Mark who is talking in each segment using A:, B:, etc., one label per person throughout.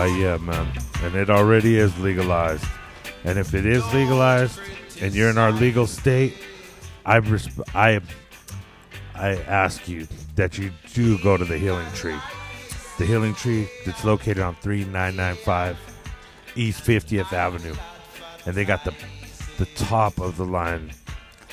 A: Oh yeah, man. And it already is legalized. And if it is legalized and you're in our legal state, I resp- I I ask you that you do go to the Healing Tree. The Healing Tree that's located on 3995 East 50th Avenue. And they got the the top of the line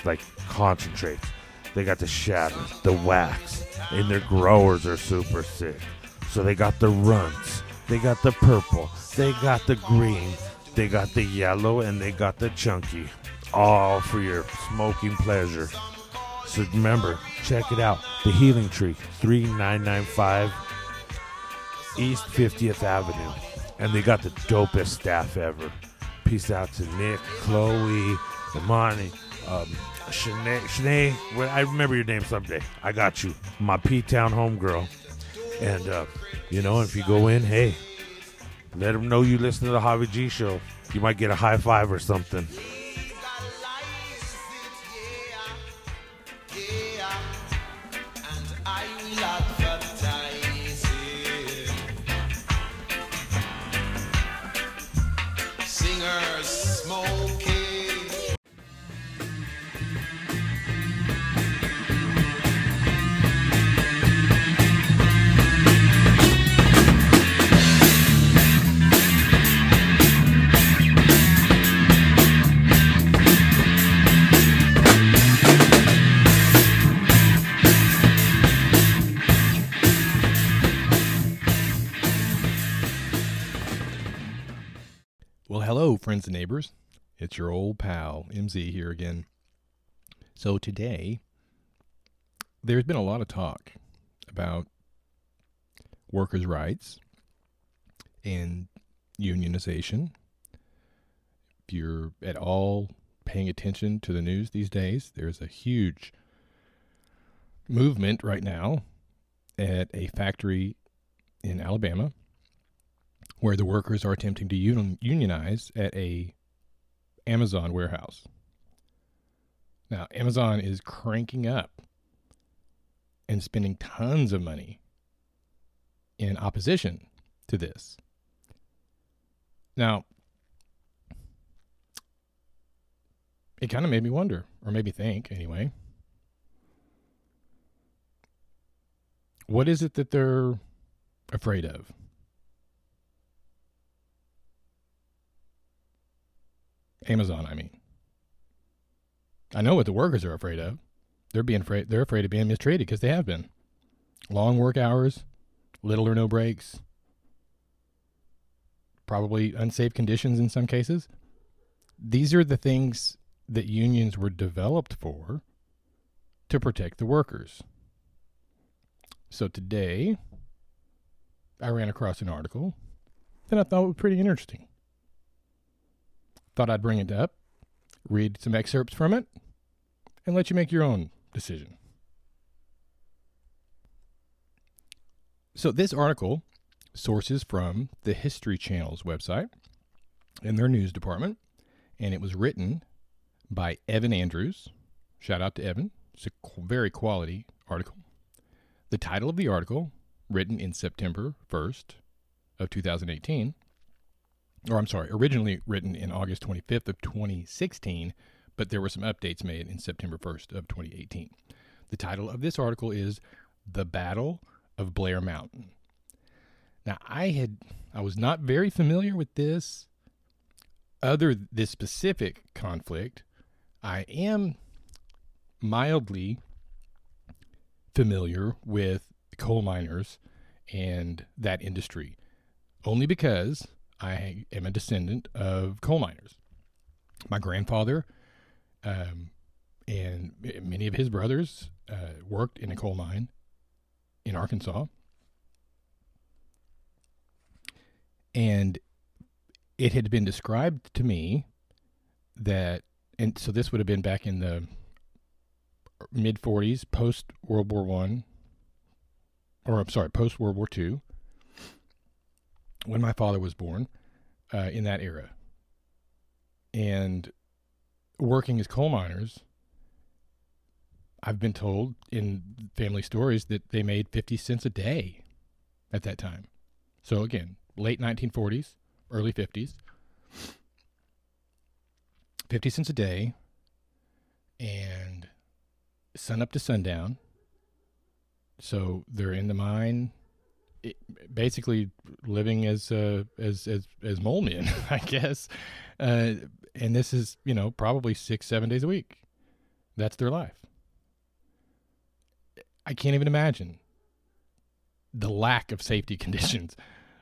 A: like concentrates. They got the shadow, the wax, and their growers are super sick. So they got the runts, they got the purple, they got the green, they got the yellow, and they got the chunky. All for your smoking pleasure. So remember, check it out. The Healing Tree, 3995 East 50th Avenue. And they got the dopest staff ever. Peace out to Nick, Chloe, Imani, um, Shanae. Shanae, I remember your name someday. I got you. My P Town homegirl. And, uh, you know, if you go in, hey, let them know you listen to the Javi G show. You might get a high five or something.
B: Singers smoking.
C: Neighbors. It's your old pal, MZ, here again. So, today, there's been a lot of talk about workers' rights and unionization. If you're at all paying attention to the news these days, there's a huge movement right now at a factory in Alabama where the workers are attempting to union, unionize at a Amazon warehouse. Now, Amazon is cranking up and spending tons of money in opposition to this. Now, it kind of made me wonder, or made me think anyway. What is it that they're afraid of? Amazon, I mean. I know what the workers are afraid of. They're being afraid. They're afraid of being mistreated because they have been. Long work hours, little or no breaks, probably unsafe conditions in some cases. These are the things that unions were developed for to protect the workers. So today, I ran across an article that I thought was pretty interesting. Thought I'd bring it up, read some excerpts from it, and let you make your own decision. So, this article sources from the History Channel's website and their news department, and it was written by Evan Andrews. Shout out to Evan. It's a very quality article. The title of the article, written in September 1st of 2018, or I'm sorry, originally written in August 25th of 2016, but there were some updates made in September 1st of 2018. The title of this article is The Battle of Blair Mountain. Now, I had I was not very familiar with this other this specific conflict. I am mildly familiar with coal miners and that industry only because I am a descendant of coal miners. My grandfather um, and many of his brothers uh, worked in a coal mine in Arkansas. And it had been described to me that, and so this would have been back in the mid 40s, post World War One, or I'm sorry, post World War Two, when my father was born, uh, in that era. And working as coal miners, I've been told in family stories that they made 50 cents a day at that time. So again, late 1940s, early 50s. 50 cents a day and sun up to sundown. So they're in the mine, basically living as uh, as as as mole men, I guess. Uh, and this is you know probably six seven days a week. That's their life. I can't even imagine the lack of safety conditions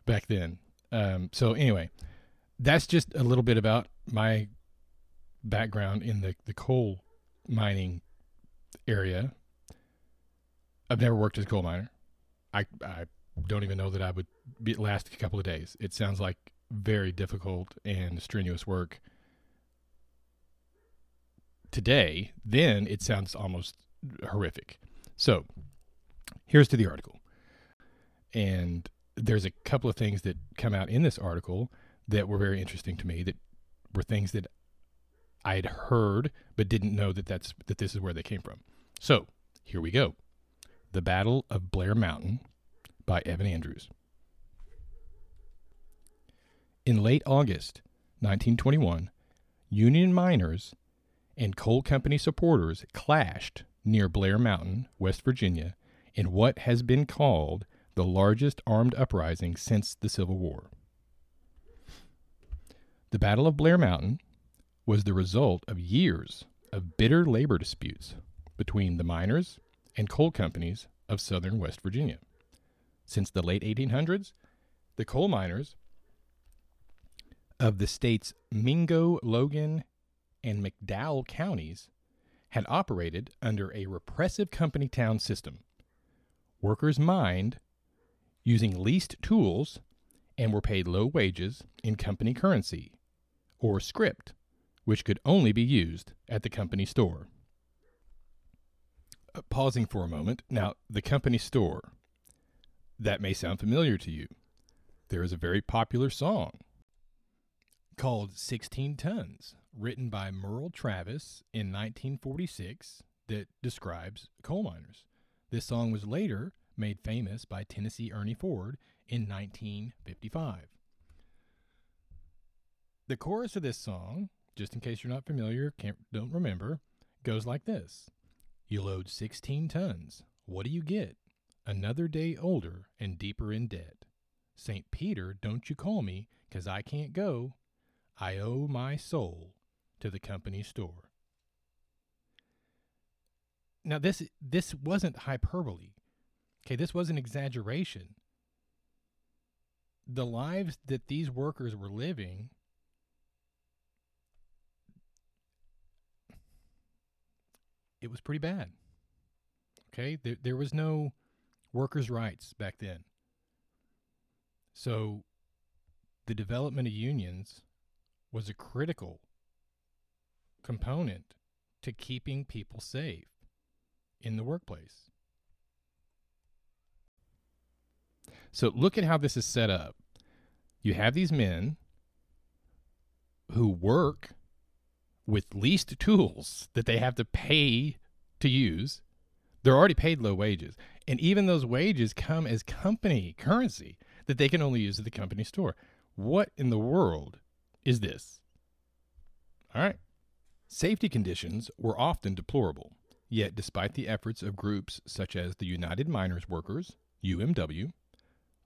C: back then. Um, so anyway, that's just a little bit about my background in the, the coal mining area. I've never worked as a coal miner. I I don't even know that I would be, last a couple of days. It sounds like very difficult and strenuous work. Today, then it sounds almost horrific. So, here's to the article. And there's a couple of things that come out in this article that were very interesting to me that were things that I had heard but didn't know that that's that this is where they came from. So, here we go. The Battle of Blair Mountain by Evan Andrews. In late August 1921, Union miners and coal company supporters clashed near Blair Mountain, West Virginia, in what has been called the largest armed uprising since the Civil War. The Battle of Blair Mountain was the result of years of bitter labor disputes between the miners and coal companies of southern West Virginia. Since the late 1800s, the coal miners of the state's Mingo, Logan, and McDowell counties had operated under a repressive company town system. Workers mined using leased tools and were paid low wages in company currency, or script, which could only be used at the company store. Uh, pausing for a moment, now, the company store that may sound familiar to you. There is a very popular song called 16 Tons, written by Merle Travis in 1946, that describes coal miners. This song was later made famous by Tennessee Ernie Ford in 1955. The chorus of this song, just in case you're not familiar, can't, don't remember, goes like this You load 16 tons. What do you get? Another day older and deeper in debt. St. Peter, don't you call me, 'cause I can't go. I owe my soul to the company store. Now this this wasn't hyperbole. Okay, this was an exaggeration. The lives that these workers were living it was pretty bad. Okay, there, there was no workers' rights back then. So the development of unions was a critical component to keeping people safe in the workplace. So look at how this is set up. You have these men who work with leased tools that they have to pay to use. They're already paid low wages. And even those wages come as company currency that they can only use at the company store. What in the world is this? All right. Safety conditions were often deplorable. Yet, despite the efforts of groups such as the United Miners Workers, UMW,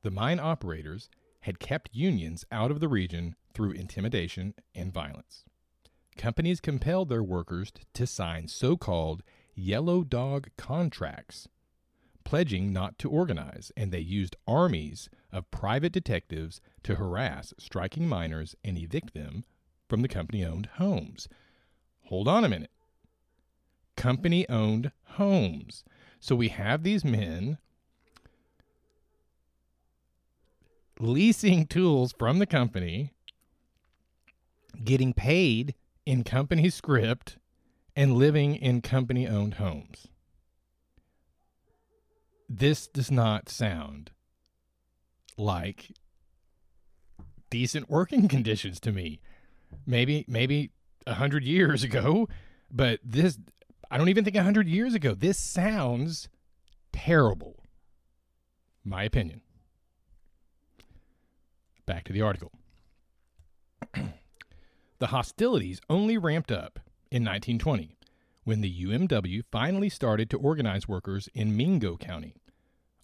C: the mine operators had kept unions out of the region through intimidation and violence. Companies compelled their workers to sign so called yellow dog contracts pledging not to organize, and they used armies of private detectives to harass striking miners and evict them from the company owned homes. Hold on a minute. Company owned homes. So we have these men leasing tools from the company, getting paid in company script, and living in company owned homes this does not sound like decent working conditions to me. Maybe maybe a hundred years ago, but this I don't even think a hundred years ago. This sounds terrible. My opinion. Back to the article. the hostilities only ramped up in 1920 when the UMW finally started to organize workers in Mingo County.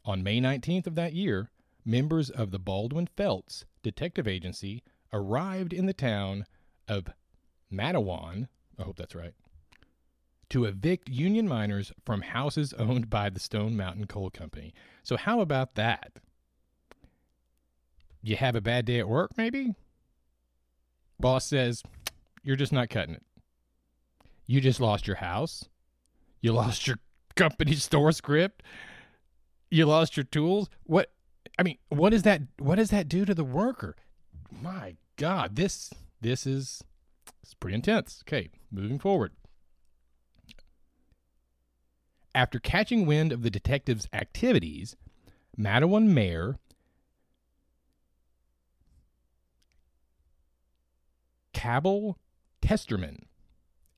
C: On May 19th of that year, members of the Baldwin Felts Detective Agency arrived in the town of Matewan, I hope that's right, to evict union miners from houses owned by the Stone Mountain Coal Company. So, how about that? You have a bad day at work, maybe? Boss says, You're just not cutting it. You just lost your house. You lost your company store script. You lost your tools. What I mean, what does that what does that do to the worker? My God, this this is it's pretty intense. Okay, moving forward. After catching wind of the detective's activities, Matewan Mayor Cabell Testerman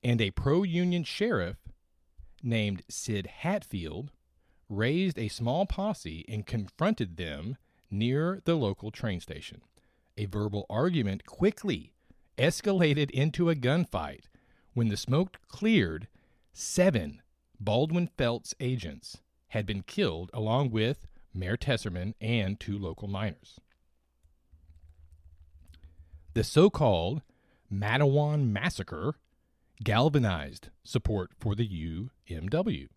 C: and a pro union sheriff named Sid Hatfield raised a small posse and confronted them near the local train station. A verbal argument quickly escalated into a gunfight. When the smoke cleared, seven Baldwin Felts agents had been killed, along with Mayor Testerman and two local miners. The so called Matewan Massacre galvanized support for the UMW,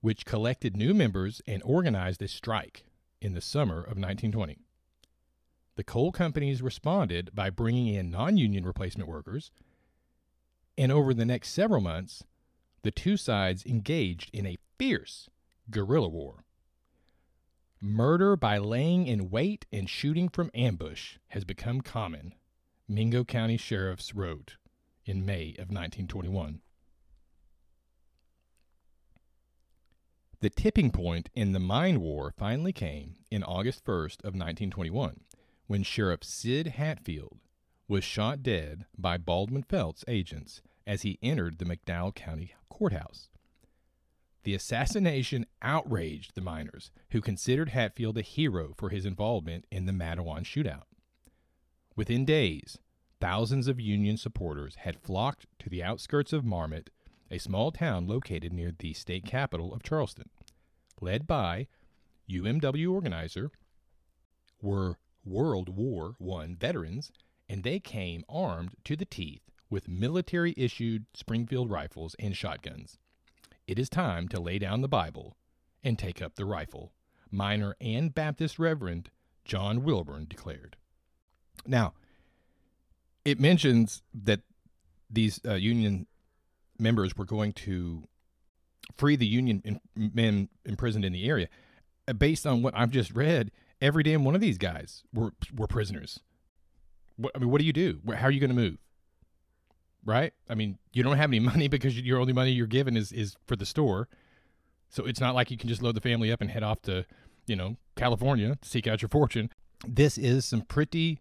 C: which collected new members and organized a strike in the summer of 1920. The coal companies responded by bringing in non union replacement workers, and over the next several months, the two sides engaged in a fierce guerrilla war. Murder by laying in wait and shooting from ambush has become common, Mingo County sheriffs wrote in May of 1921. The tipping point in the mine war finally came in August 1st of 1921 when Sheriff Sid Hatfield was shot dead by Baldwin Felts agents as he entered the McDowell County courthouse. The assassination outraged the miners, who considered Hatfield a hero for his involvement in the Matewan shootout. Within days, thousands of Union supporters had flocked to the outskirts of Marmet, a small town located near the state capital of Charleston. Led by UMW organizer were World War I veterans, and they came armed to the teeth with military issued Springfield rifles and shotguns. It is time to lay down the Bible and take up the rifle, miner and Baptist Reverend John Wilburn declared. Now, it mentions that these uh, Union members were going to free the Union in, men imprisoned in the area. Uh, based on what I've just read, every damn one of these guys were were prisoners. What, I mean, what do you do? How are you going to move? Right? I mean, you don't have any money because your only money you're given is is for the store. So it's not like you can just load the family up and head off to, you know, California to seek out your fortune. This is some pretty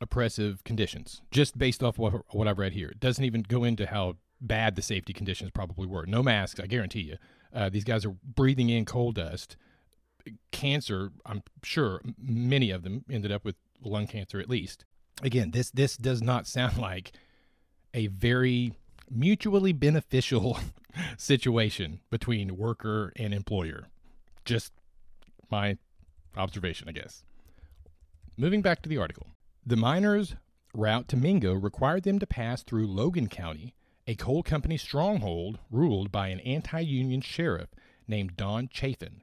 C: oppressive conditions, just based off what, what I've read here. It doesn't even go into how bad the safety conditions probably were. No masks, I guarantee you. Uh, these guys are breathing in coal dust. Cancer, I'm sure many of them ended up with lung cancer at least. Again, this this does not sound like a very mutually beneficial situation between worker and employer. Just my observation, I guess. Moving back to the article. The miners' route to Mingo required them to pass through Logan County, a coal company stronghold ruled by an anti union sheriff named Don Chafin.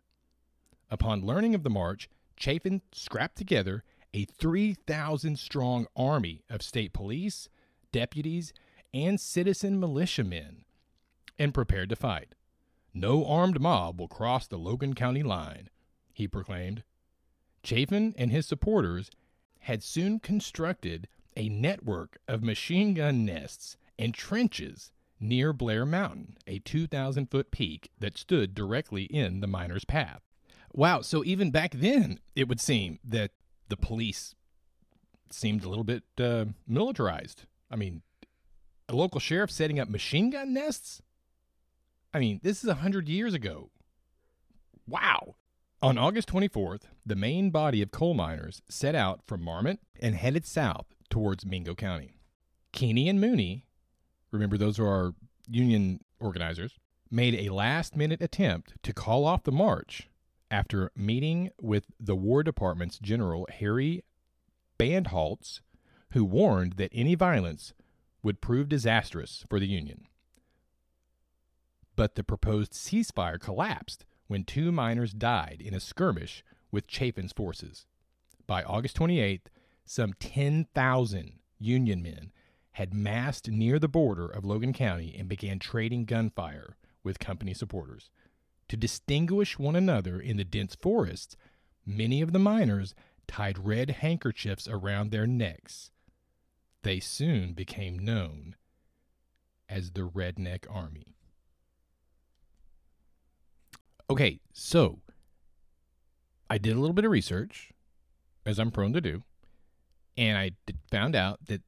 C: Upon learning of the march, Chafin scrapped together a 3,000 strong army of state police, deputies, and citizen militiamen and prepared to fight. No armed mob will cross the Logan County line, he proclaimed. Chafin and his supporters had soon constructed a network of machine gun nests and trenches near Blair Mountain, a 2,000 foot peak that stood directly in the miner's path. Wow, so even back then, it would seem that the police seemed a little bit uh, militarized. I mean, a local sheriff setting up machine gun nests? I mean, this is a 100 years ago. Wow. On August 24th, the main body of coal miners set out from Marmet and headed south towards Mingo County. Keeney and Mooney, remember those are our union organizers, made a last minute attempt to call off the march after meeting with the War Department's General Harry Bandholtz, who warned that any violence would prove disastrous for the Union. But the proposed ceasefire collapsed when two miners died in a skirmish with Chafin's forces. By August 28th, some 10,000 Union men had massed near the border of Logan County and began trading gunfire with company supporters. To distinguish one another in the dense forests, many of the miners tied red handkerchiefs around their necks. They soon became known as the Redneck Army. Okay, so I did a little bit of research, as I'm prone to do, and I found out that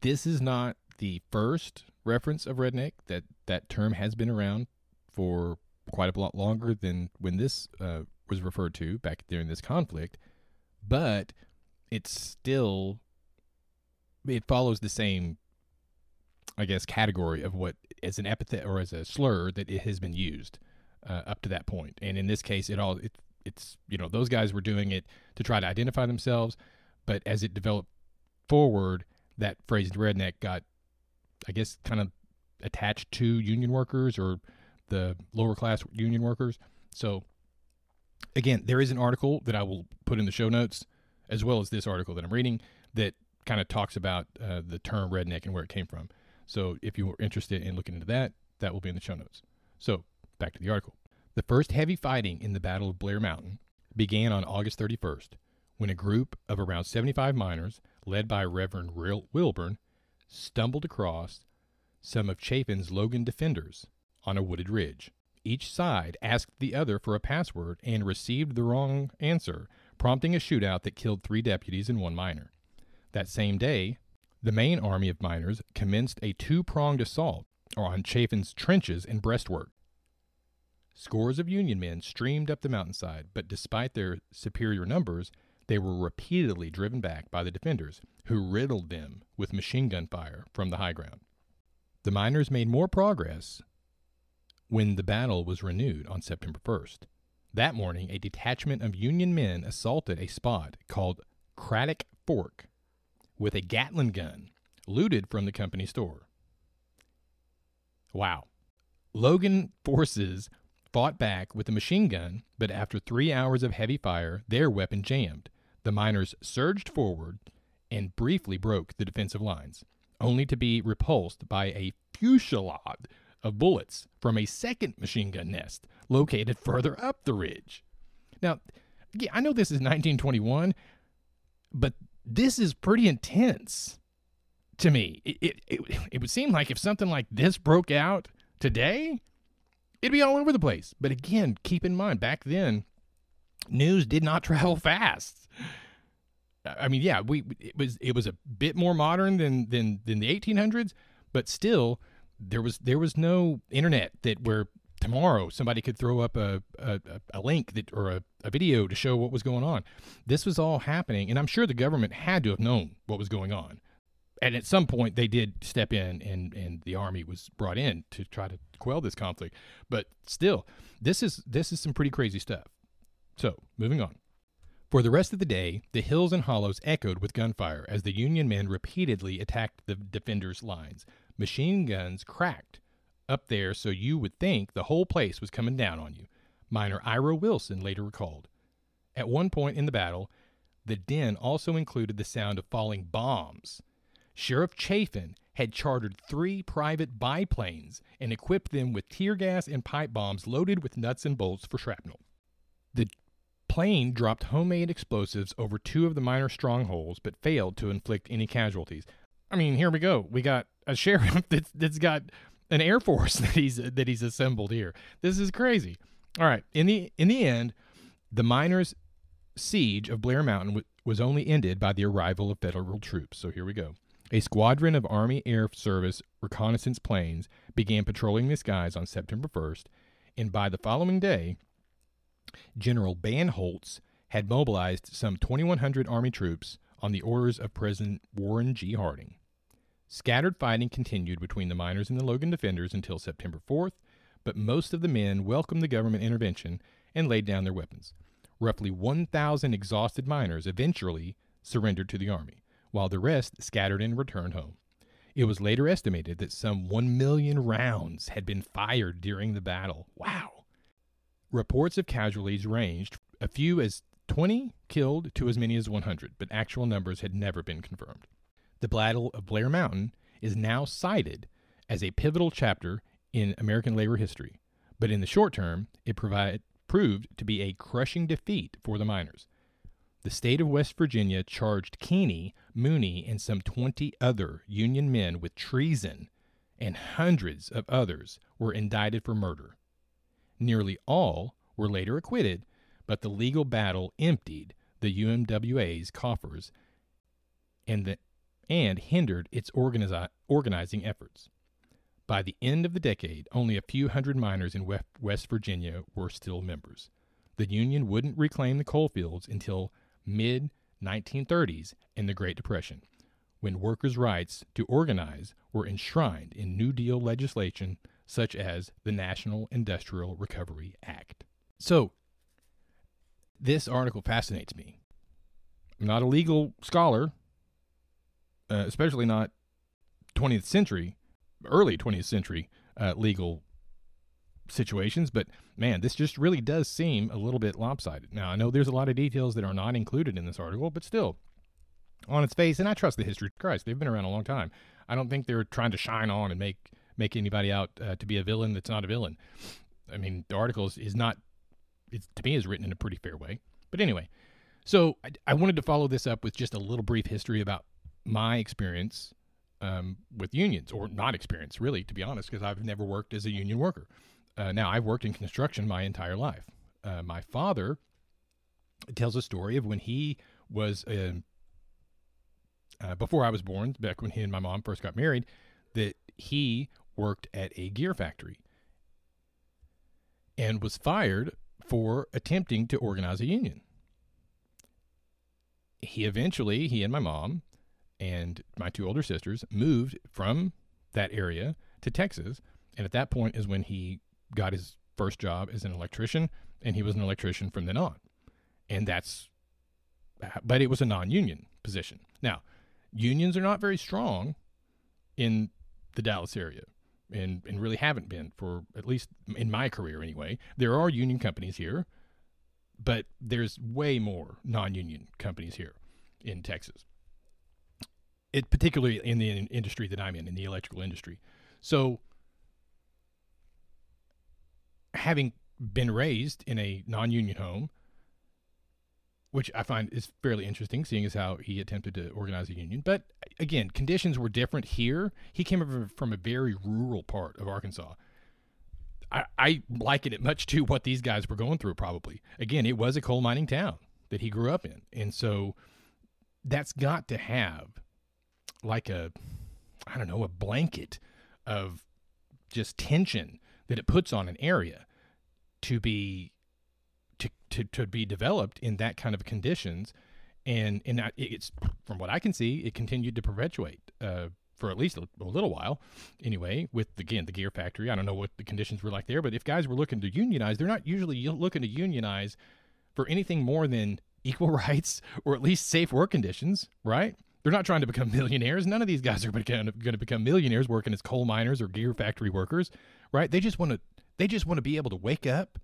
C: this is not the first reference of redneck. That that term has been around for quite a lot longer than when this uh, was referred to back during this conflict, but it's still it follows the same I guess category of what as an epithet or as a slur that it has been used uh, up to that point. And in this case, it all it, it's you know those guys were doing it to try to identify themselves, but as it developed forward, that phrase redneck got I guess kind of attached to union workers or the lower class union workers. So again, there is an article that I will put in the show notes as well as this article that I'm reading that kind of talks about uh, the term redneck and where it came from. So if you are interested in looking into that, that will be in the show notes. So back to the article. The first heavy fighting in the Battle of Blair Mountain began on August 31st when a group of around 75 miners, led by Reverend Wilburn, stumbled across some of Chafin's Logan defenders on a wooded ridge. Each side asked the other for a password and received the wrong answer, prompting a shootout that killed three deputies and one miner. That same day, the main army of miners commenced a two pronged assault on Chafin's trenches and breastwork. Scores of Union men streamed up the mountainside, but despite their superior numbers, they were repeatedly driven back by the defenders, who riddled them with machine gun fire from the high ground. The miners made more progress when the battle was renewed on September 1st. That morning, a detachment of Union men assaulted a spot called Craddock Fork with a Gatling gun looted from the company store. Wow. Logan forces fought back with a machine gun, but after three hours of heavy fire, their weapon jammed. The miners surged forward and briefly broke the defensive lines, only to be repulsed by a fusillade of bullets from a second machine gun nest located further up the ridge. Now, yeah, I know this is 1921, but this is pretty intense to me. It, it, it, it would seem like if something like this broke out today, it'd be all over the place. But again, keep in mind, back then, news did not travel fast. I mean, yeah, we it was it was a bit more modern than than than the 1800s, but still, there was there was no internet that where tomorrow somebody could throw up a, a, a link that or a, a video to show what was going on. This was all happening, and I'm sure the government had to have known what was going on. And at some point, they did step in, and, and the army was brought in to try to quell this conflict. But still, this is this is some pretty crazy stuff. So, moving on. For the rest of the day, the hills and hollows echoed with gunfire as the Union men repeatedly attacked the defenders' lines. Machine guns cracked up there so you would think the whole place was coming down on you, Miner Ira Wilson later recalled. At one point in the battle, the din also included the sound of falling bombs. Sheriff Chafin had chartered three private biplanes and equipped them with tear gas and pipe bombs loaded with nuts and bolts for shrapnel. The plane dropped homemade explosives over two of the miner strongholds but failed to inflict any casualties. I mean, here we go. We got a sheriff that's, that's got an air force that he's that he's assembled here. This is crazy. All right, in the in the end, the miners' siege of Blair Mountain was only ended by the arrival of federal troops. So here we go. A squadron of Army Air Service reconnaissance planes began patrolling the skies on September 1st, and by the following day, General Bandholtz had mobilized some 2,100 Army troops on the orders of President Warren G. Harding. Scattered fighting continued between the miners and the Logan defenders until September 4th, but most of the men welcomed the government intervention and laid down their weapons. Roughly 1,000 exhausted miners eventually surrendered to the Army, while the rest scattered and returned home. It was later estimated that some 1 million rounds had been fired during the battle. Wow. Reports of casualties ranged a few as 20 killed to as many as 100, but actual numbers had never been confirmed. The Battle of Blair Mountain is now cited as a pivotal chapter in American labor history, but in the short term, it provide, proved to be a crushing defeat for the miners. The state of West Virginia charged Keeney, Mooney, and some 20 other Union men with treason, and hundreds of others were indicted for murder. Nearly all were later acquitted, but the legal battle emptied the UMWA's coffers and, the, and hindered its organizi- organizing efforts. By the end of the decade, only a few hundred miners in West Virginia were still members. The Union wouldn't reclaim the coal fields until mid 1930s in the Great Depression, when workers' rights to organize were enshrined in New Deal legislation such as the National Industrial Recovery Act. So, this article fascinates me. I'm not a legal scholar, uh, especially not 20th century, early 20th century uh, legal situations, but man, this just really does seem a little bit lopsided. Now, I know there's a lot of details that are not included in this article, but still, on its face, and I trust the history of Christ. They've been around a long time. I don't think they're trying to shine on and make make anybody out uh, to be a villain that's not a villain. I mean, the article is, is not, it's, to me, is written in a pretty fair way. But anyway, so I, I wanted to follow this up with just a little brief history about my experience um, with unions, or not experience, really, to be honest, because I've never worked as a union worker. Uh, now, I've worked in construction my entire life. Uh, my father tells a story of when he was, uh, uh, before I was born, back when he and my mom first got married, that he worked at a gear factory and was fired for attempting to organize a union. He eventually, he and my mom and my two older sisters moved from that area to Texas. And at that point is when he got his first job as an electrician, and he was an electrician from then on. And that's, but it was a non union position. Now, unions are not very strong in the Dallas area and, and really haven't been for at least in my career anyway. There are union companies here, but there's way more non union companies here in Texas. It particularly in the industry that I'm in, in the electrical industry. So having been raised in a non-union home, which I find is fairly interesting, seeing as how he attempted to organize a union. But again, conditions were different here. He came from a very rural part of Arkansas. I, I liken it much to what these guys were going through. Probably again, it was a coal mining town that he grew up in, and so that's got to have like a I don't know a blanket of just tension that it puts on an area to be to, to, to be developed in that kind of conditions. And and it's from what I can see it continued to perpetuate uh, for at least a, a, little while. Anyway with again the gear factory I don't know what the conditions were like there but if guys were looking to unionize they're not usually looking to unionize for anything more than equal rights or at least safe work conditions right they're not trying to become millionaires. None of these guys are going to become millionaires working as coal miners or gear factory workers, right? They just want to they just want to be able to wake up,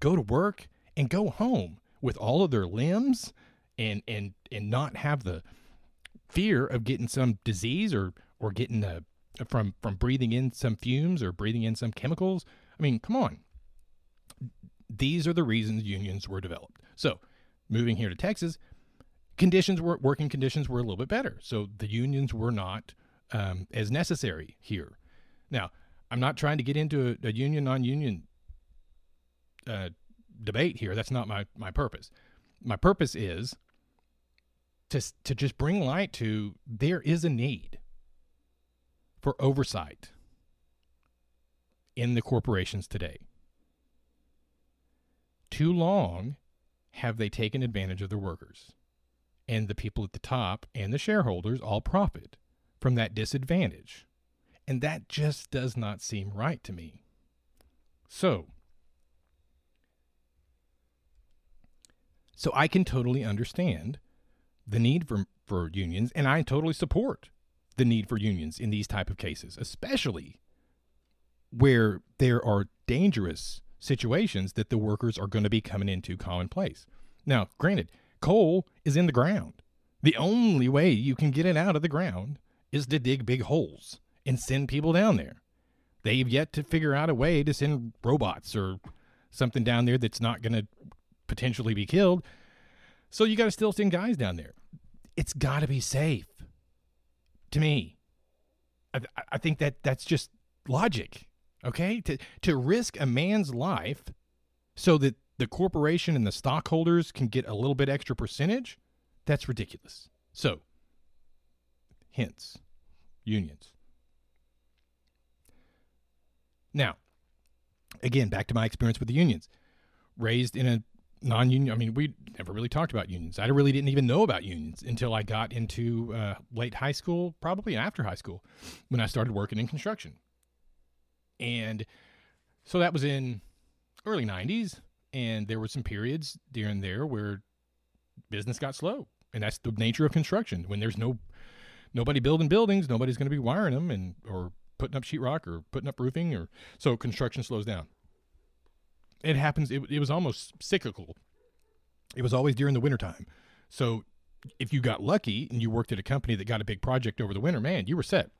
C: go to work, and go home with all of their limbs and and and not have the fear of getting some disease or or getting a from from breathing in some fumes or breathing in some chemicals. I mean, come on. These are the reasons unions were developed. So, moving here to Texas, conditions were working conditions were a little bit better. So the unions were not um, as necessary here. Now, I'm not trying to get into a, a union non-union uh, debate here. That's not my my purpose. My purpose is to to just bring light to there is a need for oversight in the corporations today too long have they taken advantage of their workers. And the people at the top and the shareholders all profit from that disadvantage. And that just does not seem right to me. So, so I can totally understand the need for, for unions, and I totally support the need for unions in these type of cases, especially where there are dangerous situations that the workers are going to be coming into commonplace. Now, granted, coal is in the ground. The only way you can get it out of the ground is to dig big holes and send people down there. They've yet to figure out a way to send robots or something down there that's not going to potentially be killed. So you got to still send guys down there. It's got to be safe. To me, I, I think that that's just logic. Okay, to to risk a man's life so that the corporation and the stockholders can get a little bit extra percentage, that's ridiculous. So, hence, unions. Now, again, back to my experience with the unions. Raised in a non union, I mean, we never really talked about unions. I really didn't even know about unions until I got into uh, late high school, probably after high school, when I started working in construction. And so that was in early 90s. And there were some periods during there where business got slow. And that's the nature of construction. When there's no nobody building buildings, nobody's going to be wiring them and or putting up sheetrock or putting up roofing or so construction slows down. It happens it, it was almost cyclical. It was always during the wintertime. So if you got lucky and you worked at a company that got a big project over the winter, man, you were set.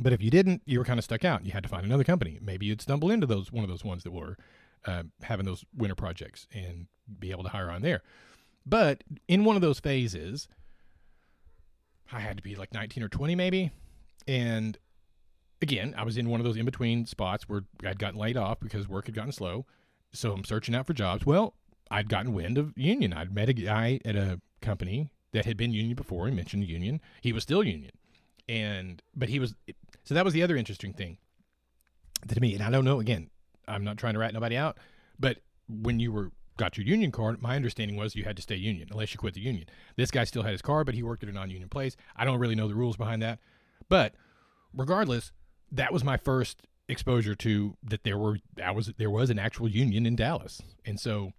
C: But if you didn't, you were kind of stuck out. You had to find another company. Maybe you'd stumble into those one of those ones that were uh, having those winter projects and be able to hire on there. But in one of those phases, I had to be like 19 or 20 maybe, and again, I was in one of those in between spots where I'd gotten laid off because work had gotten slow. So I'm searching out for jobs. Well, I'd gotten wind of union. I'd met a guy at a company that had been union before. He mentioned union. He was still union, and but he was so that was the other interesting thing to me. And I don't know. Again, I'm not trying to rat nobody out, but when you were got your union card, my understanding was you had to stay union unless you quit the union. This guy still had his card, but he worked at a non-union place. I don't really know the rules behind that, but regardless, that was my first exposure to that there were that was there was an actual union in Dallas, and so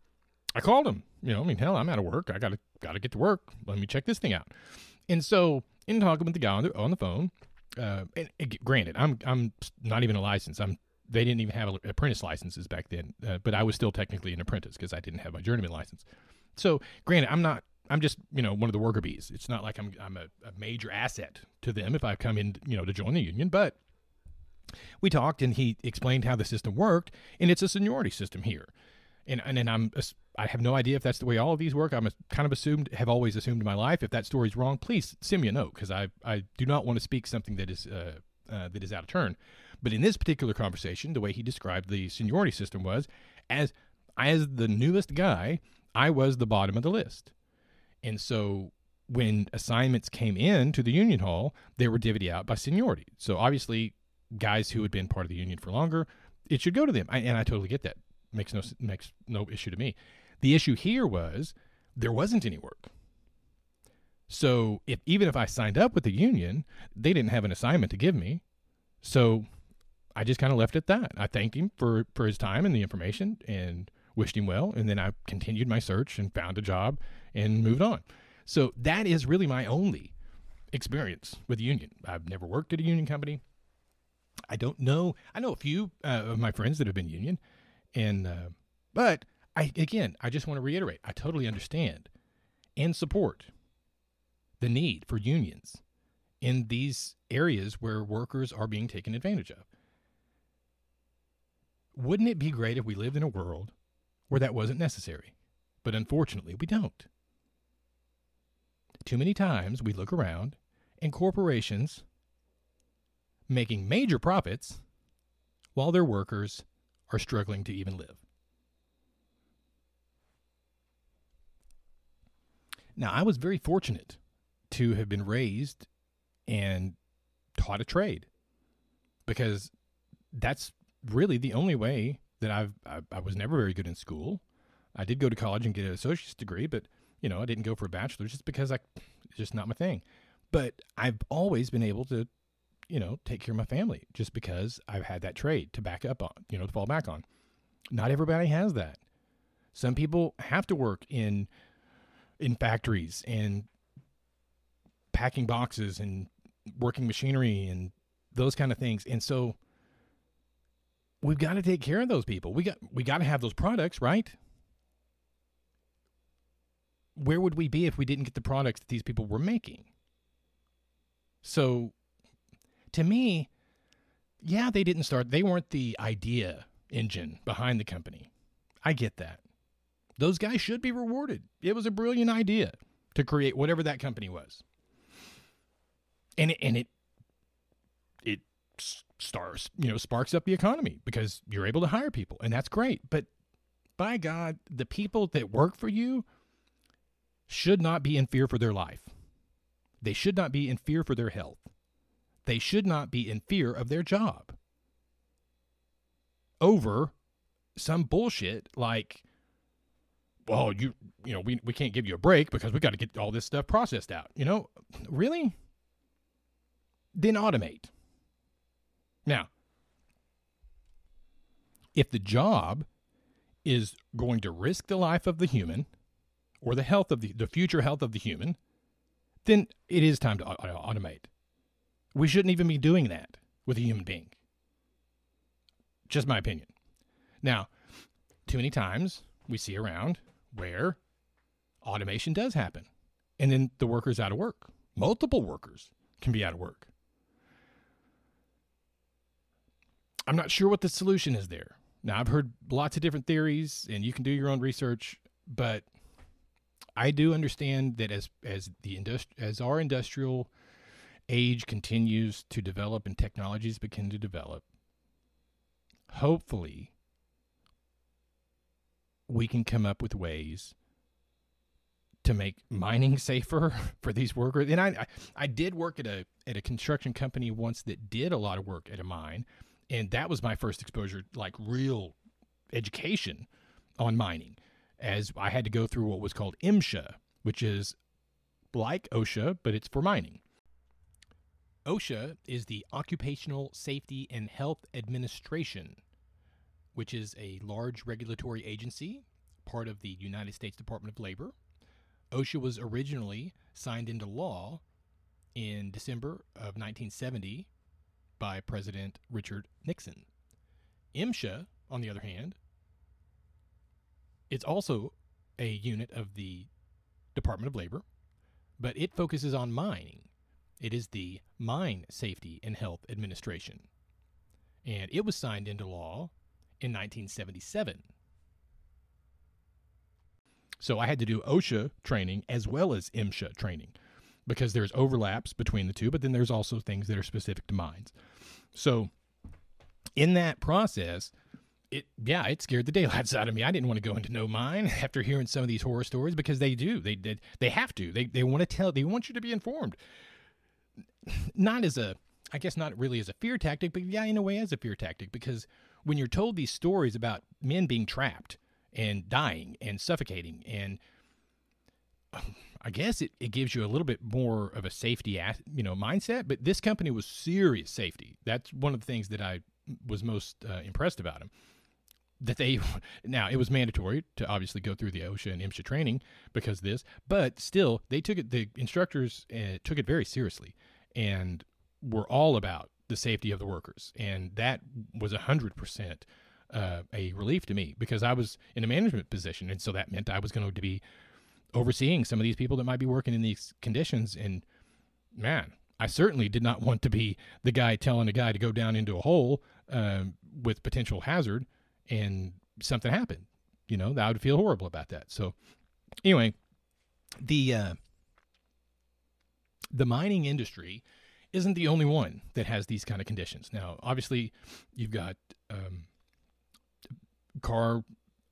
C: I called him. You know, I mean, hell, I'm out of work. I gotta gotta get to work. Let me check this thing out. And so, in talking with the guy on the on the phone, uh, and, and granted, I'm I'm not even a license. I'm they didn't even have apprentice licenses back then, uh, but I was still technically an apprentice because I didn't have my journeyman license. So, granted, I'm not. I'm just you know one of the worker bees. It's not like I'm I'm a, a major asset to them if I come in you know to join the union, but we talked and he explained how the system worked and it's a seniority system here and and, and i'm i have no idea if that's the way all of these work i'm kind of assumed have always assumed in my life if that story's wrong please send me a note because i i do not want to speak something that is uh, uh, that is out of turn but in this particular conversation the way he described the seniority system was as as the newest guy i was the bottom of the list and so when assignments came in to the union hall they were divvied out by seniority so obviously guys who had been part of the union for longer, it should go to them. I, and I totally get that. Makes no makes no issue to me. The issue here was there wasn't any work. So if even if I signed up with the union, they didn't have an assignment to give me. So I just kind of left it at that. I thanked him for for his time and the information and wished him well, and then I continued my search and found a job and moved on. So that is really my only experience with the union. I've never worked at a union company. I don't know. I know a few uh, of my friends that have been union, and uh, but I again, I just want to reiterate, I totally understand and support the need for unions in these areas where workers are being taken advantage of. Wouldn't it be great if we lived in a world where that wasn't necessary? But unfortunately, we don't. Too many times we look around and corporations making major profits while their workers are struggling to even live. Now, I was very fortunate to have been raised and taught a trade because that's really the only way that I've I, I was never very good in school. I did go to college and get an associate's degree, but you know, I didn't go for a bachelor's just because I it's just not my thing. But I've always been able to, you know, take care of my family just because I've had that trade to back up on, you know, to fall back on. Not everybody has that. Some people have to work in in factories and packing boxes and working machinery and those kind of things. And so we've got to take care of those people. We got we got to have those products, right? Where would we be if we didn't get the products that these people were making? So to me, yeah, they didn't start. They weren't the idea engine behind the company. I get that. Those guys should be rewarded. It was a brilliant idea to create whatever that company was. And it, and it it stars, you know, sparks up the economy because you're able to hire people and that's great. But by God, the people that work for you should not be in fear for their life. They should not be in fear for their health. They should not be in fear of their job over some bullshit like well you you know we, we can't give you a break because we got to get all this stuff processed out you know really then automate now if the job is going to risk the life of the human or the health of the the future health of the human then it is time to automate we shouldn't even be doing that with a human being just my opinion now too many times we see around where automation does happen. And then the worker's out of work. Multiple workers can be out of work. I'm not sure what the solution is there. Now, I've heard lots of different theories, and you can do your own research, but I do understand that as as the industri- as our industrial age continues to develop and technologies begin to develop, hopefully we can come up with ways to make mining safer for these workers. And I, I, I did work at a at a construction company once that did a lot of work at a mine, and that was my first exposure, like real education on mining, as I had to go through what was called MSHA, which is like OSHA, but it's for mining. OSHA is the Occupational Safety and Health Administration which is a large regulatory agency, part of the United States Department of Labor. OSHA was originally signed into law in December of 1970 by President Richard Nixon. MSHA, on the other hand, it's also a unit of the Department of Labor, but it focuses on mining. It is the Mine Safety and Health Administration. And it was signed into law in 1977. So I had to do OSHA training as well as MSHA training because there's overlaps between the two, but then there's also things that are specific to mines. So in that process, it yeah, it scared the daylights out of me. I didn't want to go into no mine after hearing some of these horror stories because they do. They did they, they have to. They they want to tell they want you to be informed. Not as a I guess not really as a fear tactic, but yeah, in a way as a fear tactic because when you're told these stories about men being trapped and dying and suffocating and I guess it, it gives you a little bit more of a safety, you know, mindset. But this company was serious safety. That's one of the things that I was most uh, impressed about them. That they now it was mandatory to obviously go through the OSHA and MSHA training because of this, but still they took it. The instructors uh, took it very seriously and were all about the safety of the workers. And that was a 100% uh, a relief to me because I was in a management position. And so that meant I was going to be overseeing some of these people that might be working in these conditions. And man, I certainly did not want to be the guy telling a guy to go down into a hole um, with potential hazard and something happened. You know, I would feel horrible about that. So, anyway, the uh, the mining industry isn't the only one that has these kind of conditions. Now, obviously, you've got um, car,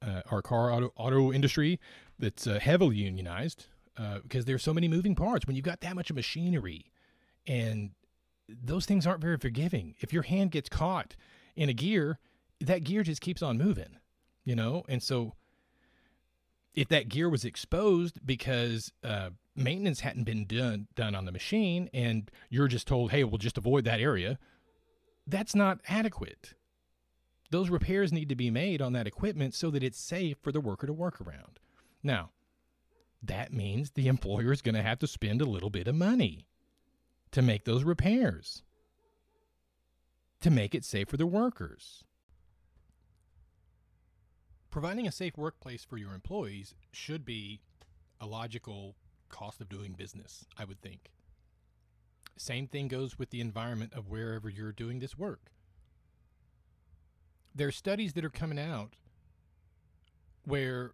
C: uh, our car auto, auto industry that's uh, heavily unionized uh, because there's so many moving parts. When you've got that much machinery, and those things aren't very forgiving. If your hand gets caught in a gear, that gear just keeps on moving, you know. And so, if that gear was exposed because uh, maintenance hadn't been done done on the machine, and you're just told, "Hey, we'll just avoid that area," that's not adequate. Those repairs need to be made on that equipment so that it's safe for the worker to work around. Now, that means the employer is going to have to spend a little bit of money to make those repairs, to make it safe for the workers. Providing a safe workplace for your employees should be a logical cost of doing business, I would think. Same thing goes with the environment of wherever you're doing this work. There are studies that are coming out where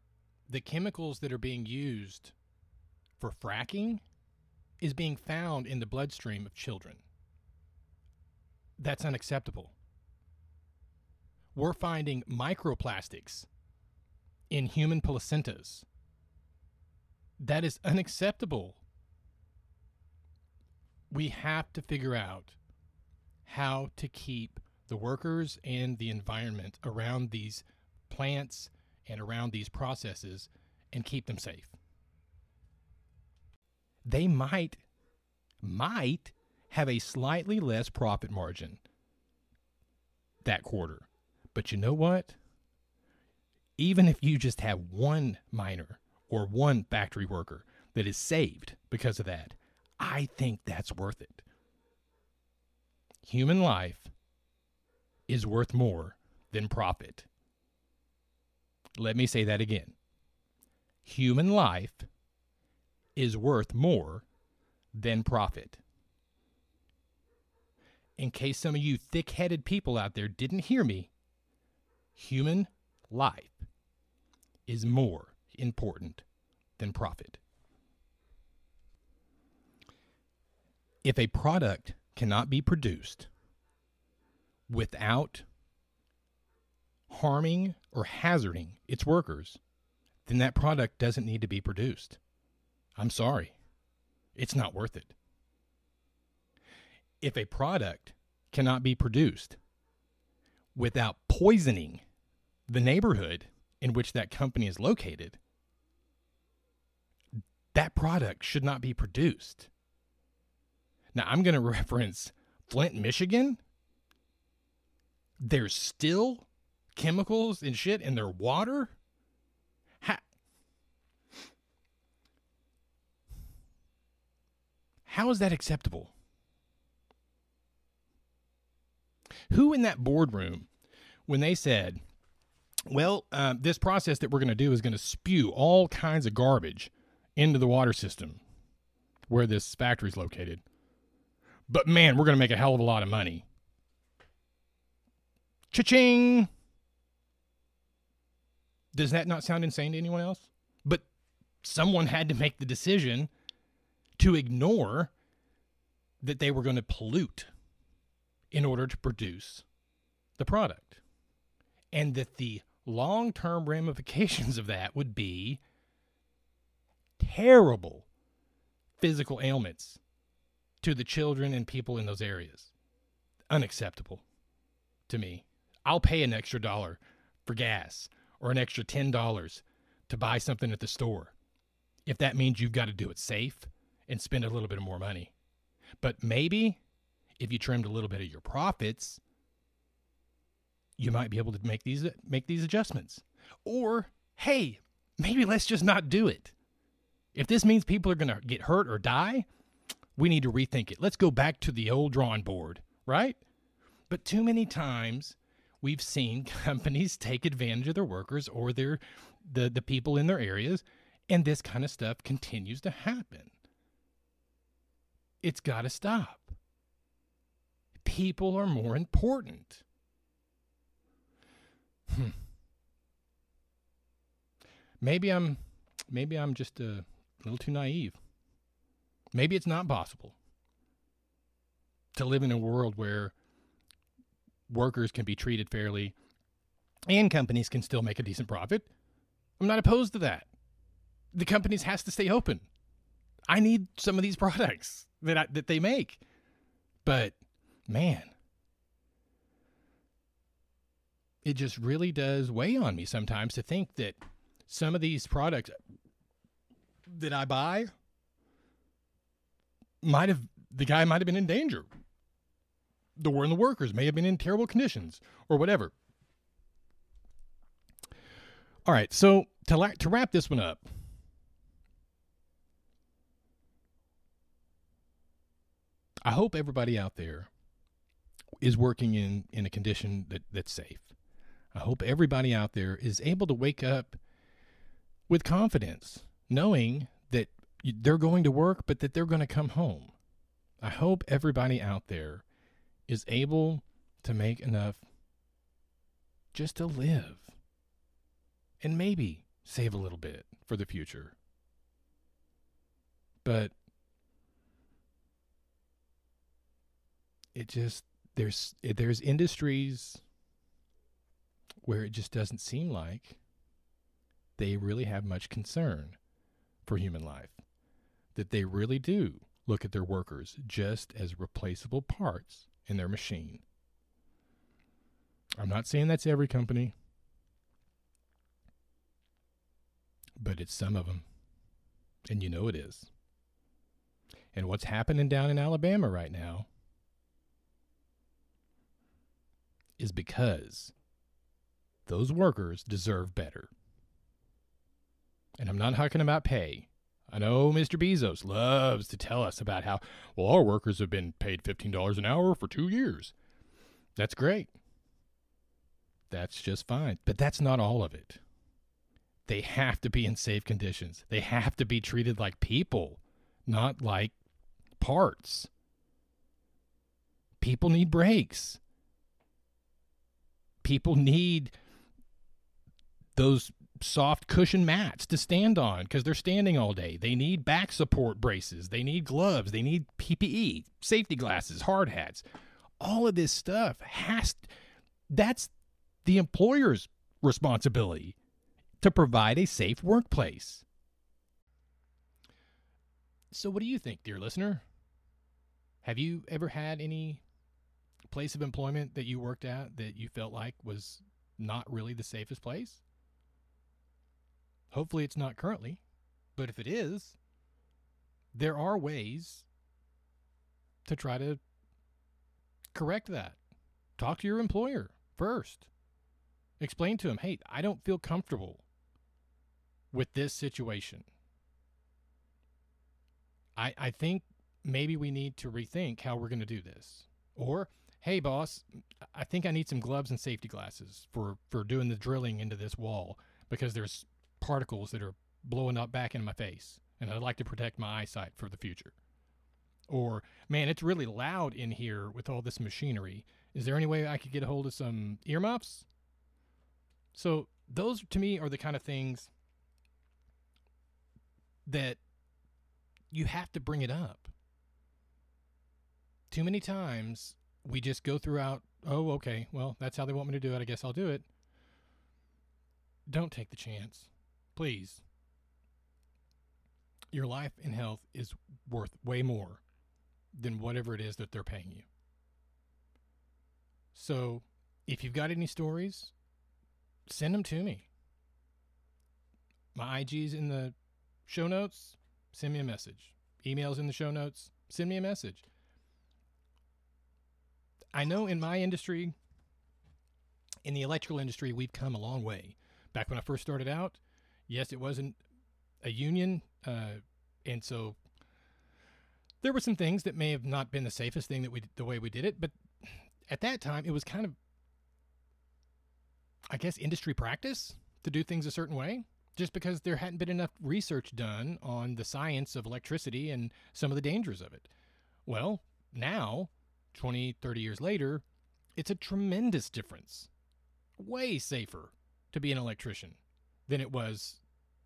C: the chemicals that are being used for fracking is being found in the bloodstream of children. That's unacceptable. We're finding microplastics in human placentas. That is unacceptable. We have to figure out how to keep the workers and the environment around these plants and around these processes and keep them safe. They might might have a slightly less profit margin that quarter. But you know what? Even if you just have one miner or one factory worker that is saved because of that, I think that's worth it. Human life is worth more than profit. Let me say that again. Human life is worth more than profit. In case some of you thick headed people out there didn't hear me, human life is more important than profit. If a product cannot be produced without harming or hazarding its workers, then that product doesn't need to be produced. I'm sorry. It's not worth it. If a product cannot be produced without poisoning the neighborhood in which that company is located, that product should not be produced. Now, I'm going to reference Flint, Michigan. There's still chemicals and shit in their water. How, how is that acceptable? Who in that boardroom, when they said, well, uh, this process that we're going to do is going to spew all kinds of garbage into the water system where this factory is located. But man, we're going to make a hell of a lot of money. Cha-ching! Does that not sound insane to anyone else? But someone had to make the decision to ignore that they were going to pollute in order to produce the product. And that the long term ramifications of that would be terrible physical ailments to the children and people in those areas. Unacceptable to me. I'll pay an extra dollar for gas or an extra $10 to buy something at the store if that means you've got to do it safe and spend a little bit more money. But maybe if you trimmed a little bit of your profits, you might be able to make these make these adjustments. Or hey, maybe let's just not do it. If this means people are going to get hurt or die, we need to rethink it. Let's go back to the old drawing board, right? But too many times we've seen companies take advantage of their workers or their the the people in their areas and this kind of stuff continues to happen. It's got to stop. People are more important. Hmm. Maybe I'm maybe I'm just a little too naive. Maybe it's not possible to live in a world where workers can be treated fairly and companies can still make a decent profit. I'm not opposed to that. The companies has to stay open. I need some of these products that I, that they make. But man, it just really does weigh on me sometimes to think that some of these products that I buy might have the guy might have been in danger. The one of the workers may have been in terrible conditions or whatever. All right, so to la- to wrap this one up, I hope everybody out there is working in in a condition that that's safe. I hope everybody out there is able to wake up with confidence, knowing that they're going to work, but that they're going to come home. I hope everybody out there is able to make enough just to live and maybe save a little bit for the future. But it just there's there's industries where it just doesn't seem like they really have much concern for human life. That they really do look at their workers just as replaceable parts in their machine. I'm not saying that's every company, but it's some of them. And you know it is. And what's happening down in Alabama right now is because those workers deserve better. And I'm not talking about pay. I know Mr. Bezos loves to tell us about how, well, our workers have been paid $15 an hour for two years. That's great. That's just fine. But that's not all of it. They have to be in safe conditions, they have to be treated like people, not like parts. People need breaks. People need those soft cushion mats to stand on because they're standing all day. They need back support braces. They need gloves. They need PPE, safety glasses, hard hats. All of this stuff has that's the employer's responsibility to provide a safe workplace. So what do you think, dear listener? Have you ever had any place of employment that you worked at that you felt like was not really the safest place? Hopefully, it's not currently, but if it is, there are ways to try to correct that. Talk to your employer first. Explain to him, hey, I don't feel comfortable with this situation. I, I think maybe we need to rethink how we're going to do this. Or, hey, boss, I think I need some gloves and safety glasses for, for doing the drilling into this wall because there's particles that are blowing up back in my face, and I'd like to protect my eyesight for the future. Or, man, it's really loud in here with all this machinery. Is there any way I could get a hold of some earmuffs? So, those to me are the kind of things that you have to bring it up. Too many times we just go throughout, oh, okay, well, that's how they want me to do it. I guess I'll do it. Don't take the chance. Please. Your life and health is worth way more than whatever it is that they're paying you. So, if you've got any stories, send them to me. My IG's in the show notes. Send me a message. Emails in the show notes. Send me a message. I know in my industry, in the electrical industry, we've come a long way. Back when I first started out, yes, it wasn't a union, uh, and so there were some things that may have not been the safest thing that we the way we did it, but at that time it was kind of I guess industry practice to do things a certain way just because there hadn't been enough research done on the science of electricity and some of the dangers of it. Well, now, 20, 30 years later, it's a tremendous difference. Way safer to be an electrician than it was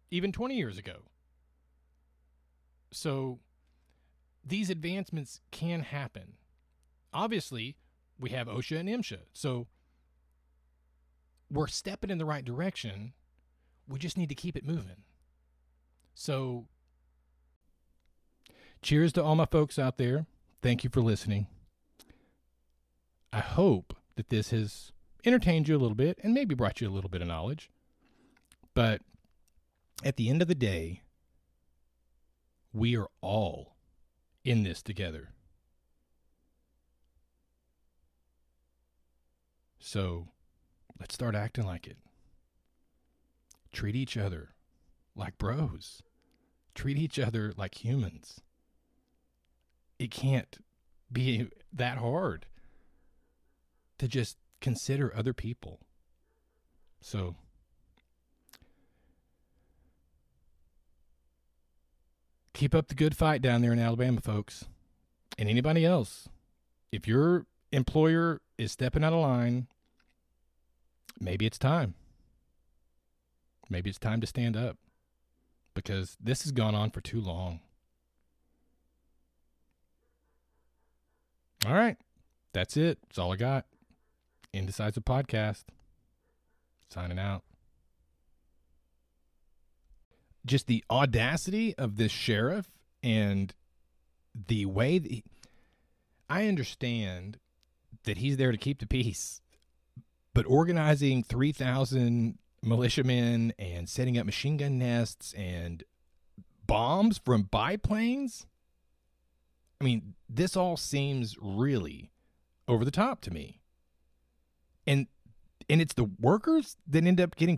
C: even 20 years ago. So these advancements can happen. Obviously, we have OSHA and MSHA. So we're stepping in the right direction. We just need to keep it moving. So cheers to all my folks out there. Thank you for listening. I hope that this has entertained you a little bit and maybe brought you a little bit of knowledge. But at the end of the day, we are all in this together. So let's start acting like it. Treat each other like bros. Treat each other like humans. It can't be that hard to just consider other people. So, keep up the good fight down there in Alabama, folks. And anybody else, if your employer is stepping out of line, maybe it's time. Maybe it's time to stand up because this has gone on for too long. All right. That's it. That's all I got. Indecisive Podcast. Signing out. Just the audacity of this sheriff and the way that he, I understand that he's there to keep the peace, but organizing 3,000 militiamen and setting up machine gun nests and bombs from biplanes. I mean, this all seems really over the top to me. And and it's the workers that end up getting